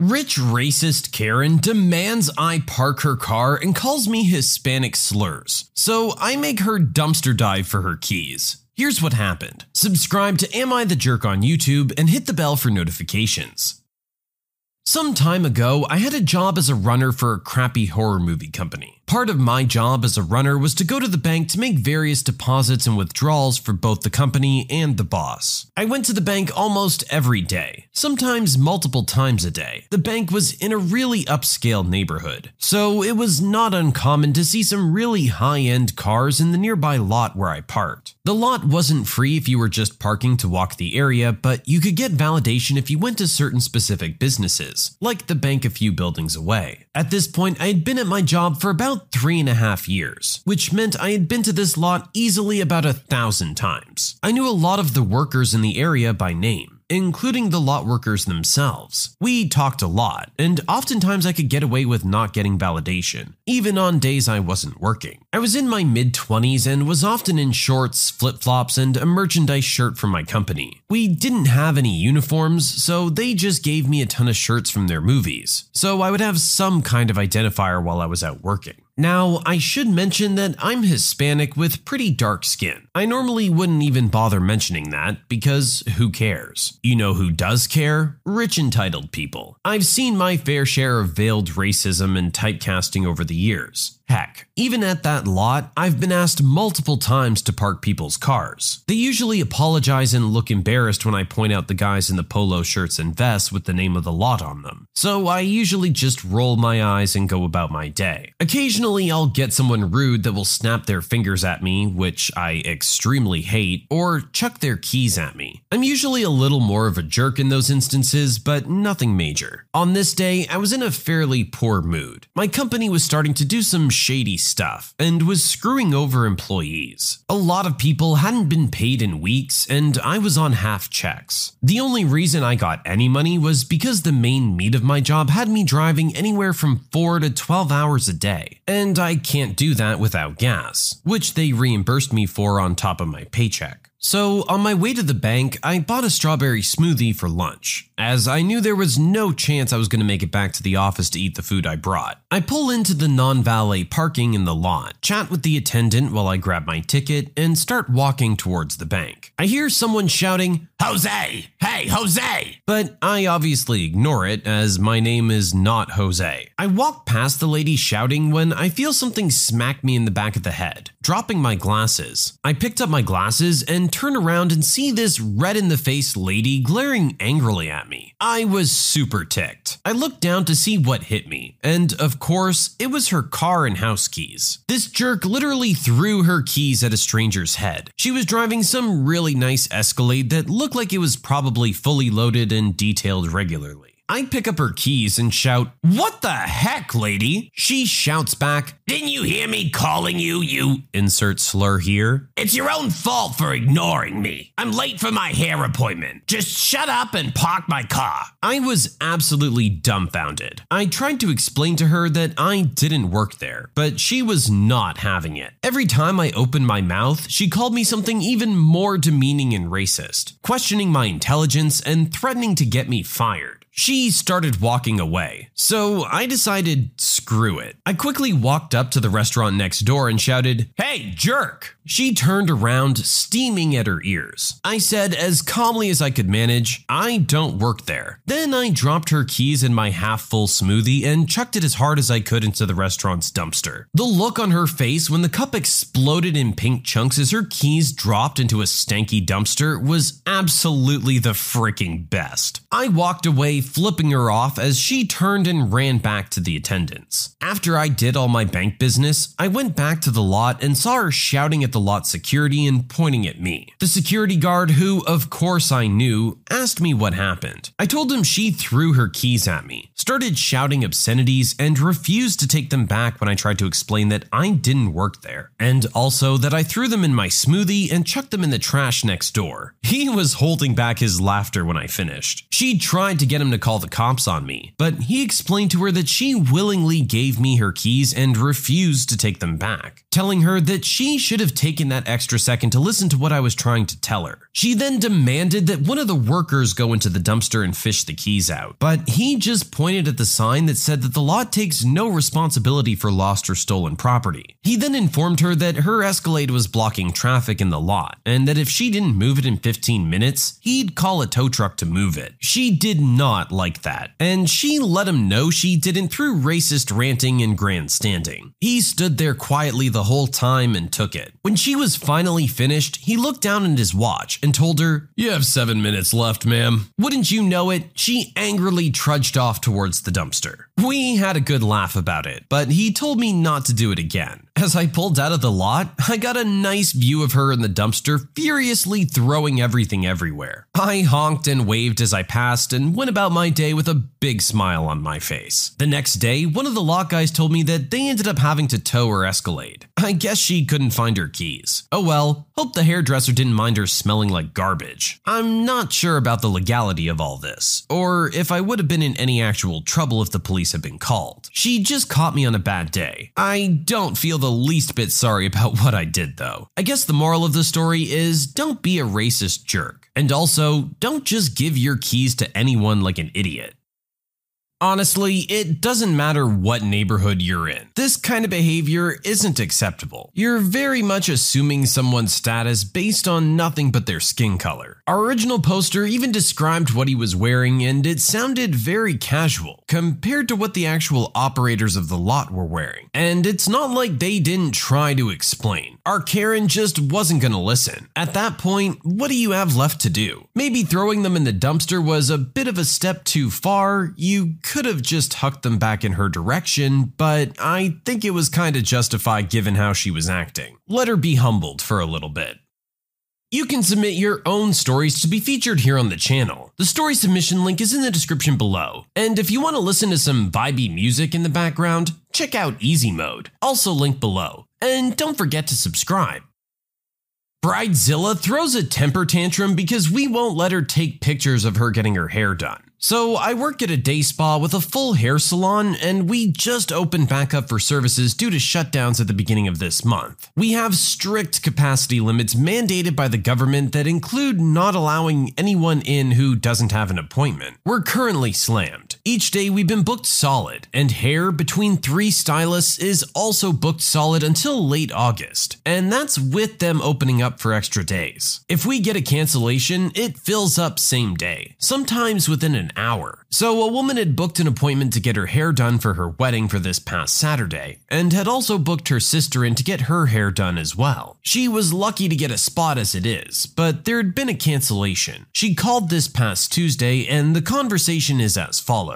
Rich racist Karen demands I park her car and calls me Hispanic slurs, so I make her dumpster dive for her keys. Here's what happened. Subscribe to Am I the Jerk on YouTube and hit the bell for notifications. Some time ago, I had a job as a runner for a crappy horror movie company. Part of my job as a runner was to go to the bank to make various deposits and withdrawals for both the company and the boss. I went to the bank almost every day, sometimes multiple times a day. The bank was in a really upscale neighborhood, so it was not uncommon to see some really high end cars in the nearby lot where I parked. The lot wasn't free if you were just parking to walk the area, but you could get validation if you went to certain specific businesses, like the bank a few buildings away. At this point, I had been at my job for about about three and a half years, which meant I had been to this lot easily about a thousand times. I knew a lot of the workers in the area by name including the lot workers themselves. We talked a lot, and oftentimes I could get away with not getting validation, even on days I wasn't working. I was in my mid 20s and was often in shorts, flip flops, and a merchandise shirt from my company. We didn't have any uniforms, so they just gave me a ton of shirts from their movies, so I would have some kind of identifier while I was out working. Now, I should mention that I'm Hispanic with pretty dark skin. I normally wouldn't even bother mentioning that because who cares? You know who does care? Rich entitled people. I've seen my fair share of veiled racism and typecasting over the years. Heck, even at that lot, I've been asked multiple times to park people's cars. They usually apologize and look embarrassed when I point out the guys in the polo shirts and vests with the name of the lot on them. So I usually just roll my eyes and go about my day. Occasionally, I'll get someone rude that will snap their fingers at me, which I extremely hate, or chuck their keys at me. I'm usually a little more of a jerk in those instances, but nothing major. On this day, I was in a fairly poor mood. My company was starting to do some shady stuff and was screwing over employees. A lot of people hadn't been paid in weeks, and I was on half checks. The only reason I got any money was because the main meat of my job had me driving anywhere from 4 to 12 hours a day, and I can't do that without gas, which they reimbursed me for on top of my paycheck. So, on my way to the bank, I bought a strawberry smoothie for lunch, as I knew there was no chance I was going to make it back to the office to eat the food I brought. I pull into the non valet parking in the lot, chat with the attendant while I grab my ticket, and start walking towards the bank. I hear someone shouting, Jose! Hey, Jose! But I obviously ignore it, as my name is not Jose. I walk past the lady shouting when I feel something smack me in the back of the head, dropping my glasses. I picked up my glasses and turn around and see this red in the face lady glaring angrily at me. I was super ticked. I looked down to see what hit me, and of course, it was her car and house keys. This jerk literally threw her keys at a stranger's head. She was driving some really nice Escalade that looked like it was probably fully loaded and detailed regularly. I pick up her keys and shout, What the heck, lady? She shouts back, Didn't you hear me calling you, you insert slur here? It's your own fault for ignoring me. I'm late for my hair appointment. Just shut up and park my car. I was absolutely dumbfounded. I tried to explain to her that I didn't work there, but she was not having it. Every time I opened my mouth, she called me something even more demeaning and racist, questioning my intelligence and threatening to get me fired. She started walking away, so I decided screw it. I quickly walked up to the restaurant next door and shouted, Hey, jerk! She turned around, steaming at her ears. I said, as calmly as I could manage, I don't work there. Then I dropped her keys in my half full smoothie and chucked it as hard as I could into the restaurant's dumpster. The look on her face when the cup exploded in pink chunks as her keys dropped into a stanky dumpster was absolutely the freaking best. I walked away, flipping her off as she turned and ran back to the attendants. After I did all my bank business, I went back to the lot and saw her shouting at the the lot security and pointing at me. The security guard, who of course I knew, asked me what happened. I told him she threw her keys at me, started shouting obscenities, and refused to take them back when I tried to explain that I didn't work there, and also that I threw them in my smoothie and chucked them in the trash next door. He was holding back his laughter when I finished. She tried to get him to call the cops on me, but he explained to her that she willingly gave me her keys and refused to take them back, telling her that she should have taken that extra second to listen to what I was trying to tell her. She then demanded that one of the workers go into the dumpster and fish the keys out, but he just pointed at the sign that said that the lot takes no responsibility for lost or stolen property. He then informed her that her Escalade was blocking traffic in the lot, and that if she didn't move it in 15 minutes, he'd call a tow truck to move it. She did not like that, and she let him know she didn't through racist ranting and grandstanding. He stood there quietly the whole time and took it. When she was finally finished, he looked down at his watch and told her, You have seven minutes left, ma'am. Wouldn't you know it? She angrily trudged off towards the dumpster. We had a good laugh about it, but he told me not to do it again. As I pulled out of the lot, I got a nice view of her in the dumpster, furiously throwing everything everywhere. I honked and waved as I passed and went about my day with a big smile on my face. The next day, one of the lot guys told me that they ended up having to tow her Escalade. I guess she couldn't find her keys. Oh well, hope the hairdresser didn't mind her smelling like garbage. I'm not sure about the legality of all this, or if I would have been in any actual trouble if the police had been called. She just caught me on a bad day. I don't feel the least bit sorry about what I did though. I guess the moral of the story is don't be a racist jerk. And also, don't just give your keys to anyone like an idiot. Honestly, it doesn't matter what neighborhood you're in. This kind of behavior isn't acceptable. You're very much assuming someone's status based on nothing but their skin color. Our original poster even described what he was wearing, and it sounded very casual compared to what the actual operators of the lot were wearing. And it's not like they didn't try to explain. Our Karen just wasn't gonna listen. At that point, what do you have left to do? Maybe throwing them in the dumpster was a bit of a step too far. You could have just hucked them back in her direction, but I think it was kinda justified given how she was acting. Let her be humbled for a little bit. You can submit your own stories to be featured here on the channel. The story submission link is in the description below. And if you want to listen to some vibey music in the background, check out Easy Mode, also linked below. And don't forget to subscribe. Bridezilla throws a temper tantrum because we won't let her take pictures of her getting her hair done. So, I work at a day spa with a full hair salon, and we just opened back up for services due to shutdowns at the beginning of this month. We have strict capacity limits mandated by the government that include not allowing anyone in who doesn't have an appointment. We're currently slammed. Each day we've been booked solid, and hair between three stylists is also booked solid until late August, and that's with them opening up for extra days. If we get a cancellation, it fills up same day, sometimes within an hour. So, a woman had booked an appointment to get her hair done for her wedding for this past Saturday, and had also booked her sister in to get her hair done as well. She was lucky to get a spot as it is, but there had been a cancellation. She called this past Tuesday, and the conversation is as follows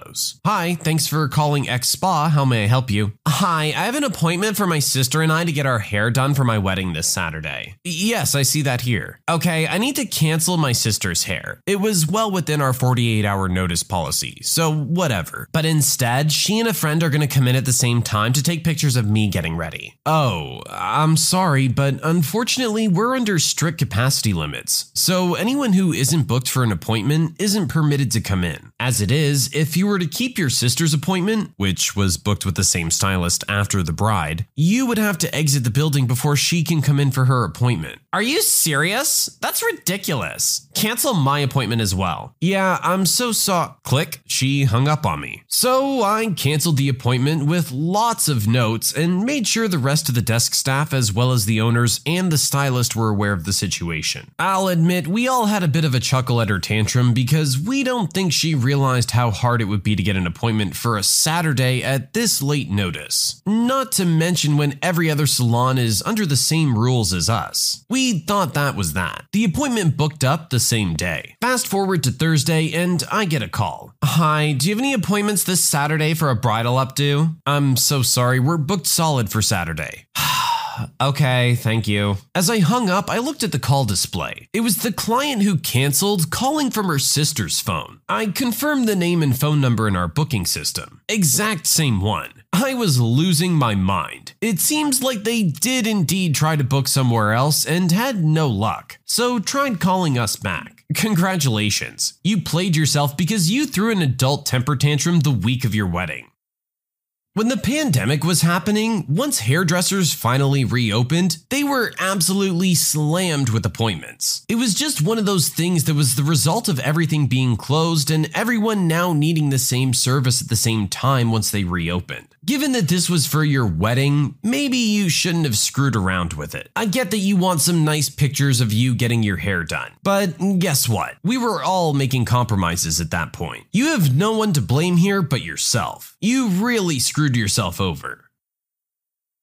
Hi, thanks for calling X Spa. How may I help you? Hi, I have an appointment for my sister and I to get our hair done for my wedding this Saturday. Yes, I see that here. Okay, I need to cancel my sister's hair. It was well within our 48 hour notice policy, so whatever. But instead, she and a friend are gonna come in at the same time to take pictures of me getting ready. Oh, I'm sorry, but unfortunately, we're under strict capacity limits, so anyone who isn't booked for an appointment isn't permitted to come in. As it is, if you were to keep your sister's appointment, which was booked with the same stylist after the bride, you would have to exit the building before she can come in for her appointment. Are you serious? That's ridiculous. Cancel my appointment as well. Yeah, I'm so sorry. Click, she hung up on me. So I canceled the appointment with lots of notes and made sure the rest of the desk staff, as well as the owners and the stylist, were aware of the situation. I'll admit, we all had a bit of a chuckle at her tantrum because we don't think she realized how hard it would be to get an appointment for a Saturday at this late notice. Not to mention when every other salon is under the same rules as us. We thought that was that. The appointment booked up the same day. Fast forward to Thursday, and I get a call. Hi, do you have any appointments this Saturday for a bridal updo? I'm so sorry, we're booked solid for Saturday. Okay, thank you. As I hung up, I looked at the call display. It was the client who canceled calling from her sister's phone. I confirmed the name and phone number in our booking system. Exact same one. I was losing my mind. It seems like they did indeed try to book somewhere else and had no luck, so tried calling us back. Congratulations, you played yourself because you threw an adult temper tantrum the week of your wedding. When the pandemic was happening, once hairdressers finally reopened, they were absolutely slammed with appointments. It was just one of those things that was the result of everything being closed and everyone now needing the same service at the same time once they reopened. Given that this was for your wedding, maybe you shouldn't have screwed around with it. I get that you want some nice pictures of you getting your hair done, but guess what? We were all making compromises at that point. You have no one to blame here but yourself. You really screwed yourself over.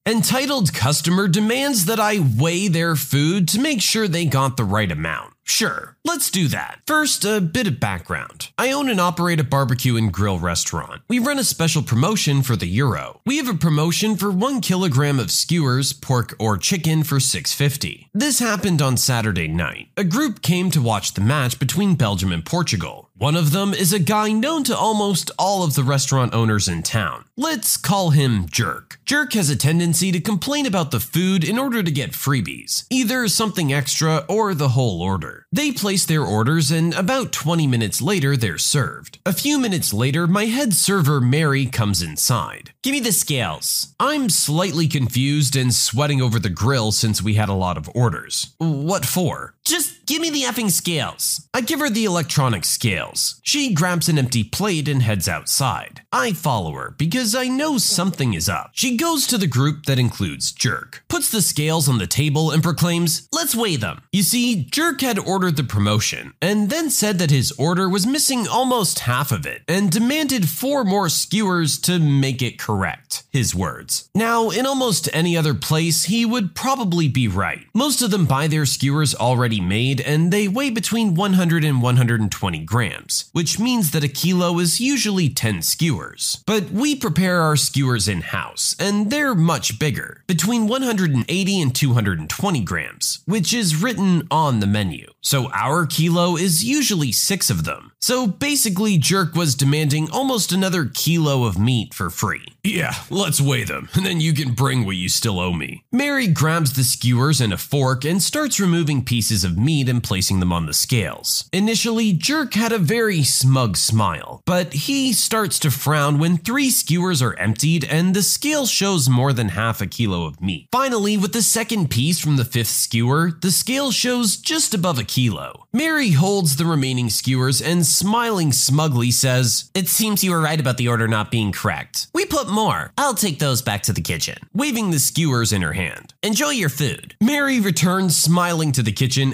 Entitled customer demands that I weigh their food to make sure they got the right amount. Sure, let's do that. First, a bit of background. I own and operate a barbecue and grill restaurant. We run a special promotion for the Euro. We have a promotion for 1 kilogram of skewers, pork or chicken for 6.50. This happened on Saturday night. A group came to watch the match between Belgium and Portugal. One of them is a guy known to almost all of the restaurant owners in town. Let's call him Jerk. Jerk has a tendency to complain about the food in order to get freebies, either something extra or the whole order. They place their orders and about 20 minutes later they're served. A few minutes later, my head server Mary comes inside. Give me the scales. I'm slightly confused and sweating over the grill since we had a lot of orders. What for? Just give me the effing scales. I give her the electronic scales. She grabs an empty plate and heads outside. I follow her because I know something is up. She goes to the group that includes Jerk, puts the scales on the table, and proclaims, Let's weigh them. You see, Jerk had ordered the promotion and then said that his order was missing almost half of it and demanded four more skewers to make it correct. His words. Now, in almost any other place, he would probably be right. Most of them buy their skewers already made and they weigh between 100 and 120 grams, which means that a kilo is usually 10 skewers. But we prepare our skewers in house, and they're much bigger, between 180 and 220 grams, which is written on the menu. So our kilo is usually six of them. So basically, Jerk was demanding almost another kilo of meat for free. Yeah, let's weigh them, and then you can bring what you still owe me. Mary grabs the skewers and a fork and starts removing pieces of meat and placing them on the scales. Initially, Jerk had a very smug smile, but he starts to frown when three skewers are emptied and the scale shows more than half a kilo of meat. Finally, with the second piece from the fifth skewer, the scale shows just above a kilo. Mary holds the remaining skewers and smiling smugly says, It seems you were right about the order not being correct. We put more. I'll take those back to the kitchen, waving the skewers in her hand. Enjoy your food. Mary returns smiling to the kitchen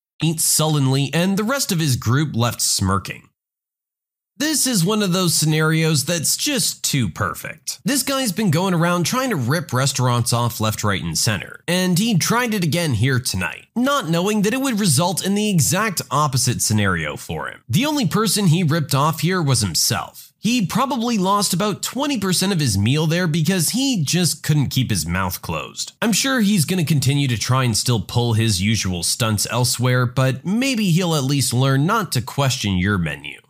Eats sullenly, and the rest of his group left smirking. This is one of those scenarios that's just too perfect. This guy's been going around trying to rip restaurants off left, right, and center, and he tried it again here tonight, not knowing that it would result in the exact opposite scenario for him. The only person he ripped off here was himself. He probably lost about 20% of his meal there because he just couldn't keep his mouth closed. I'm sure he's gonna continue to try and still pull his usual stunts elsewhere, but maybe he'll at least learn not to question your menu.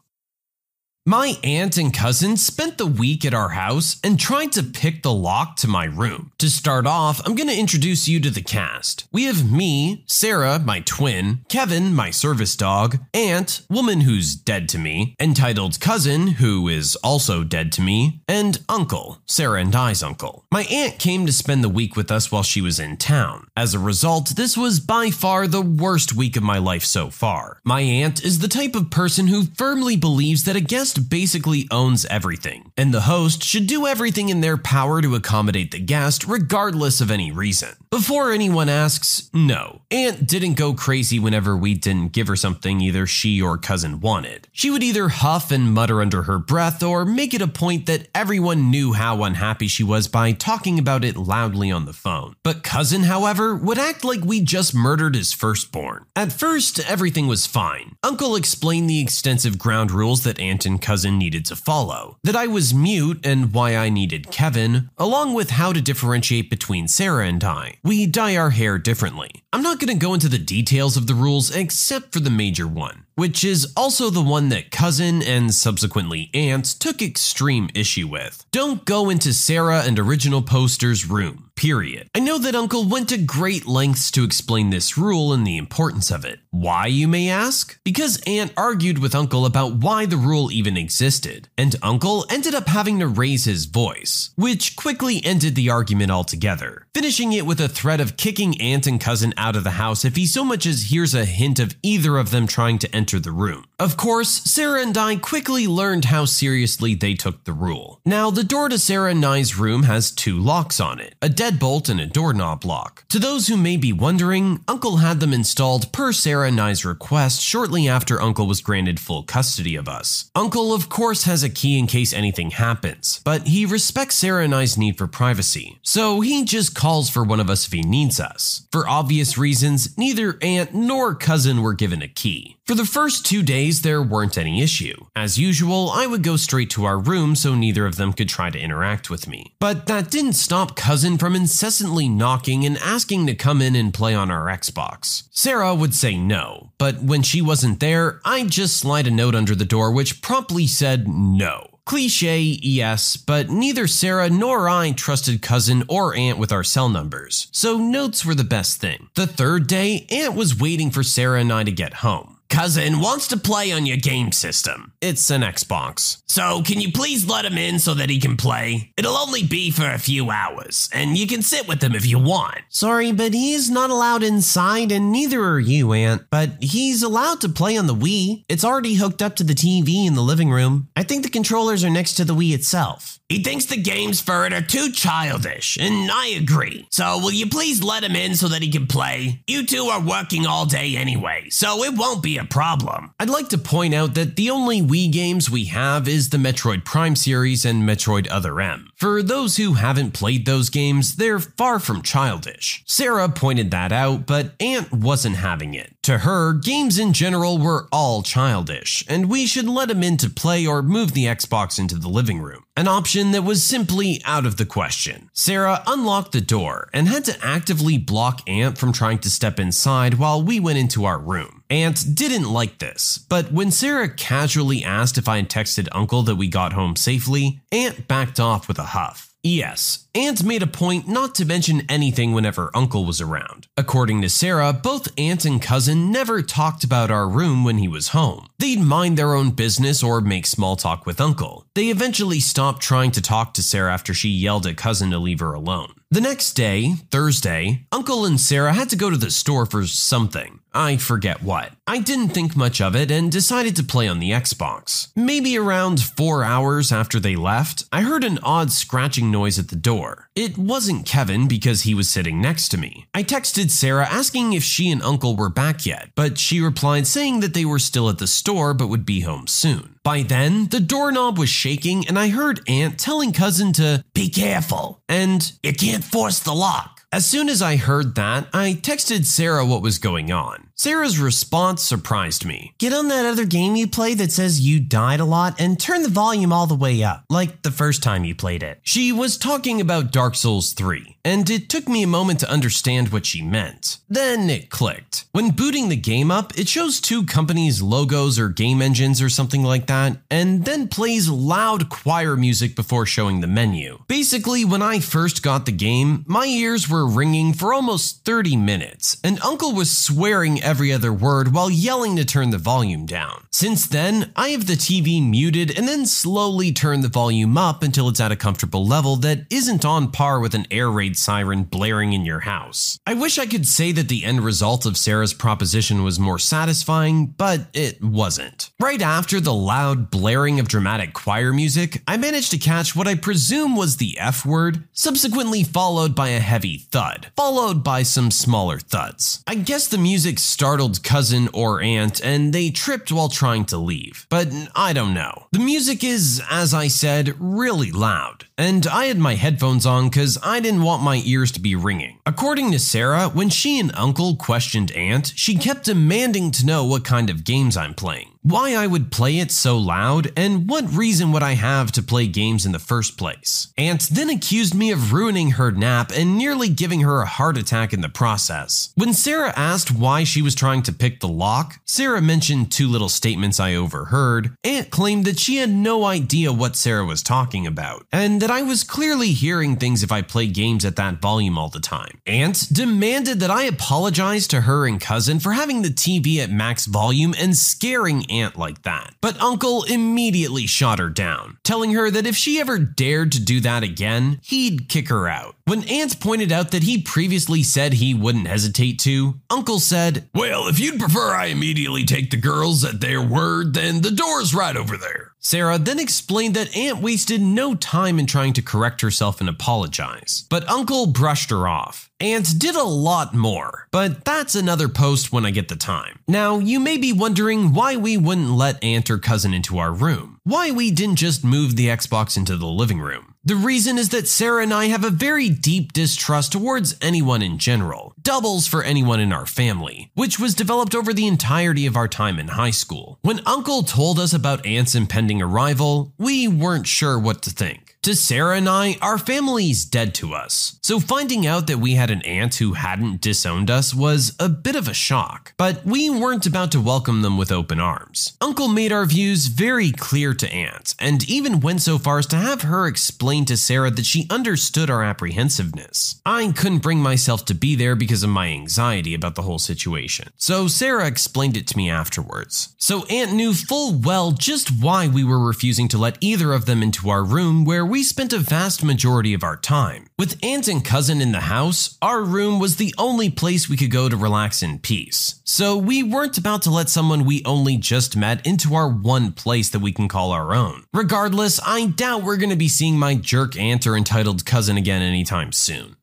My aunt and cousin spent the week at our house and tried to pick the lock to my room. To start off, I'm going to introduce you to the cast. We have me, Sarah, my twin, Kevin, my service dog, aunt, woman who's dead to me, entitled cousin, who is also dead to me, and uncle, Sarah and I's uncle. My aunt came to spend the week with us while she was in town. As a result, this was by far the worst week of my life so far. My aunt is the type of person who firmly believes that a guest basically owns everything, and the host should do everything in their power to accommodate the guest regardless of any reason. Before anyone asks, no, Aunt didn't go crazy whenever we didn't give her something either she or cousin wanted. She would either huff and mutter under her breath or make it a point that everyone knew how unhappy she was by talking about it loudly on the phone. But cousin, however, would act like we just murdered his firstborn. At first, everything was fine. Uncle explained the extensive ground rules that Aunt and cousin needed to follow, that I was mute and why I needed Kevin, along with how to differentiate between Sarah and I. We dye our hair differently. I'm not going to go into the details of the rules except for the major one which is also the one that cousin and subsequently aunt took extreme issue with. Don't go into Sarah and original poster's room. Period. I know that Uncle went to great lengths to explain this rule and the importance of it. Why, you may ask? Because Aunt argued with Uncle about why the rule even existed, and Uncle ended up having to raise his voice, which quickly ended the argument altogether, finishing it with a threat of kicking Aunt and cousin out of the house if he so much as hears a hint of either of them trying to enter the room. Of course, Sarah and I quickly learned how seriously they took the rule. Now, the door to Sarah and I's room has two locks on it a deadbolt and a doorknob lock. To those who may be wondering, Uncle had them installed per Sarah and I's request shortly after Uncle was granted full custody of us. Uncle, of course, has a key in case anything happens, but he respects Sarah and I's need for privacy, so he just calls for one of us if he needs us. For obvious reasons, neither aunt nor cousin were given a key. For the first two days, there weren't any issue. As usual, I would go straight to our room so neither of them could try to interact with me. But that didn't stop Cousin from incessantly knocking and asking to come in and play on our Xbox. Sarah would say no, but when she wasn't there, I'd just slide a note under the door which promptly said no. Cliche, yes, but neither Sarah nor I trusted cousin or aunt with our cell numbers, so notes were the best thing. The third day, aunt was waiting for Sarah and I to get home. Cousin wants to play on your game system. It's an Xbox. So, can you please let him in so that he can play? It'll only be for a few hours, and you can sit with him if you want. Sorry, but he's not allowed inside, and neither are you, Aunt. But he's allowed to play on the Wii. It's already hooked up to the TV in the living room. I think the controllers are next to the Wii itself. He thinks the games for it are too childish, and I agree. So, will you please let him in so that he can play? You two are working all day anyway, so it won't be a problem. I'd like to point out that the only Wii games we have is the Metroid Prime series and Metroid Other M. For those who haven't played those games, they're far from childish. Sarah pointed that out, but Aunt wasn't having it. To her, games in general were all childish, and we should let him in to play or move the Xbox into the living room an option that was simply out of the question. Sarah unlocked the door and had to actively block Aunt from trying to step inside while we went into our room. Aunt didn't like this, but when Sarah casually asked if I had texted Uncle that we got home safely, Aunt backed off with a huff. Yes, Aunt made a point not to mention anything whenever Uncle was around. According to Sarah, both Aunt and cousin never talked about our room when he was home. They'd mind their own business or make small talk with Uncle. They eventually stopped trying to talk to Sarah after she yelled at cousin to leave her alone. The next day, Thursday, Uncle and Sarah had to go to the store for something. I forget what. I didn't think much of it and decided to play on the Xbox. Maybe around four hours after they left, I heard an odd scratching noise at the door. It wasn't Kevin because he was sitting next to me. I texted Sarah asking if she and Uncle were back yet, but she replied saying that they were still at the store but would be home soon. By then, the doorknob was shaking and I heard Aunt telling Cousin to be careful and you can't force the lock. As soon as I heard that, I texted Sarah what was going on. Sarah's response surprised me. Get on that other game you play that says you died a lot and turn the volume all the way up, like the first time you played it. She was talking about Dark Souls 3. And it took me a moment to understand what she meant. Then it clicked. When booting the game up, it shows two companies' logos or game engines or something like that, and then plays loud choir music before showing the menu. Basically, when I first got the game, my ears were ringing for almost 30 minutes, and Uncle was swearing every other word while yelling to turn the volume down. Since then, I have the TV muted and then slowly turn the volume up until it's at a comfortable level that isn't on par with an air raid siren blaring in your house. I wish I could say that the end result of Sarah's proposition was more satisfying, but it wasn't. Right after the loud blaring of dramatic choir music, I managed to catch what I presume was the F word, subsequently followed by a heavy thud, followed by some smaller thuds. I guess the music startled cousin or aunt and they tripped while trying to leave, but I don't know. The music is, as I said, really loud, and I had my headphones on because I didn't want my ears to be ringing. According to Sarah, when she and Uncle questioned Aunt, she kept demanding to know what kind of games I'm playing why I would play it so loud, and what reason would I have to play games in the first place. Aunt then accused me of ruining her nap and nearly giving her a heart attack in the process. When Sarah asked why she was trying to pick the lock, Sarah mentioned two little statements I overheard. Aunt claimed that she had no idea what Sarah was talking about, and that I was clearly hearing things if I played games at that volume all the time. Aunt demanded that I apologize to her and cousin for having the TV at max volume and scaring aunt like that. But uncle immediately shot her down, telling her that if she ever dared to do that again, he'd kick her out. When Aunt pointed out that he previously said he wouldn't hesitate to, Uncle said, Well, if you'd prefer I immediately take the girls at their word, then the door's right over there. Sarah then explained that Aunt wasted no time in trying to correct herself and apologize, but Uncle brushed her off. Aunt did a lot more, but that's another post when I get the time. Now, you may be wondering why we wouldn't let Aunt or cousin into our room, why we didn't just move the Xbox into the living room. The reason is that Sarah and I have a very deep distrust towards anyone in general, doubles for anyone in our family, which was developed over the entirety of our time in high school. When Uncle told us about Aunt's impending arrival, we weren't sure what to think. To Sarah and I, our family's dead to us, so finding out that we had an aunt who hadn't disowned us was a bit of a shock, but we weren't about to welcome them with open arms. Uncle made our views very clear to Aunt, and even went so far as to have her explain to Sarah that she understood our apprehensiveness. I couldn't bring myself to be there because of my anxiety about the whole situation, so Sarah explained it to me afterwards. So Aunt knew full well just why we were refusing to let either of them into our room where we spent a vast majority of our time. With aunt and cousin in the house, our room was the only place we could go to relax in peace. So we weren't about to let someone we only just met into our one place that we can call our own. Regardless, I doubt we're going to be seeing my jerk aunt or entitled cousin again anytime soon.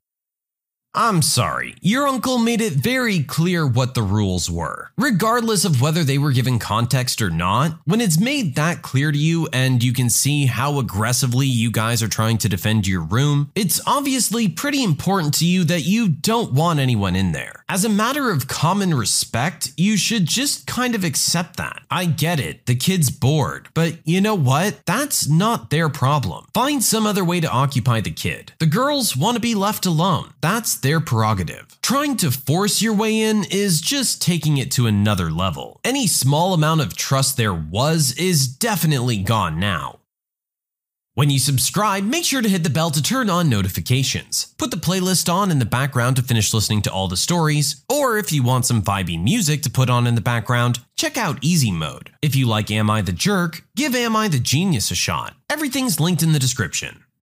I'm sorry, your uncle made it very clear what the rules were. Regardless of whether they were given context or not, when it's made that clear to you and you can see how aggressively you guys are trying to defend your room, it's obviously pretty important to you that you don't want anyone in there. As a matter of common respect, you should just kind of accept that. I get it, the kid's bored, but you know what? That's not their problem. Find some other way to occupy the kid. The girls want to be left alone. That's their prerogative. Trying to force your way in is just taking it to another level. Any small amount of trust there was is definitely gone now. When you subscribe, make sure to hit the bell to turn on notifications. Put the playlist on in the background to finish listening to all the stories, or if you want some vibey music to put on in the background, check out Easy Mode. If you like Am I the Jerk, give Am I the Genius a shot. Everything's linked in the description.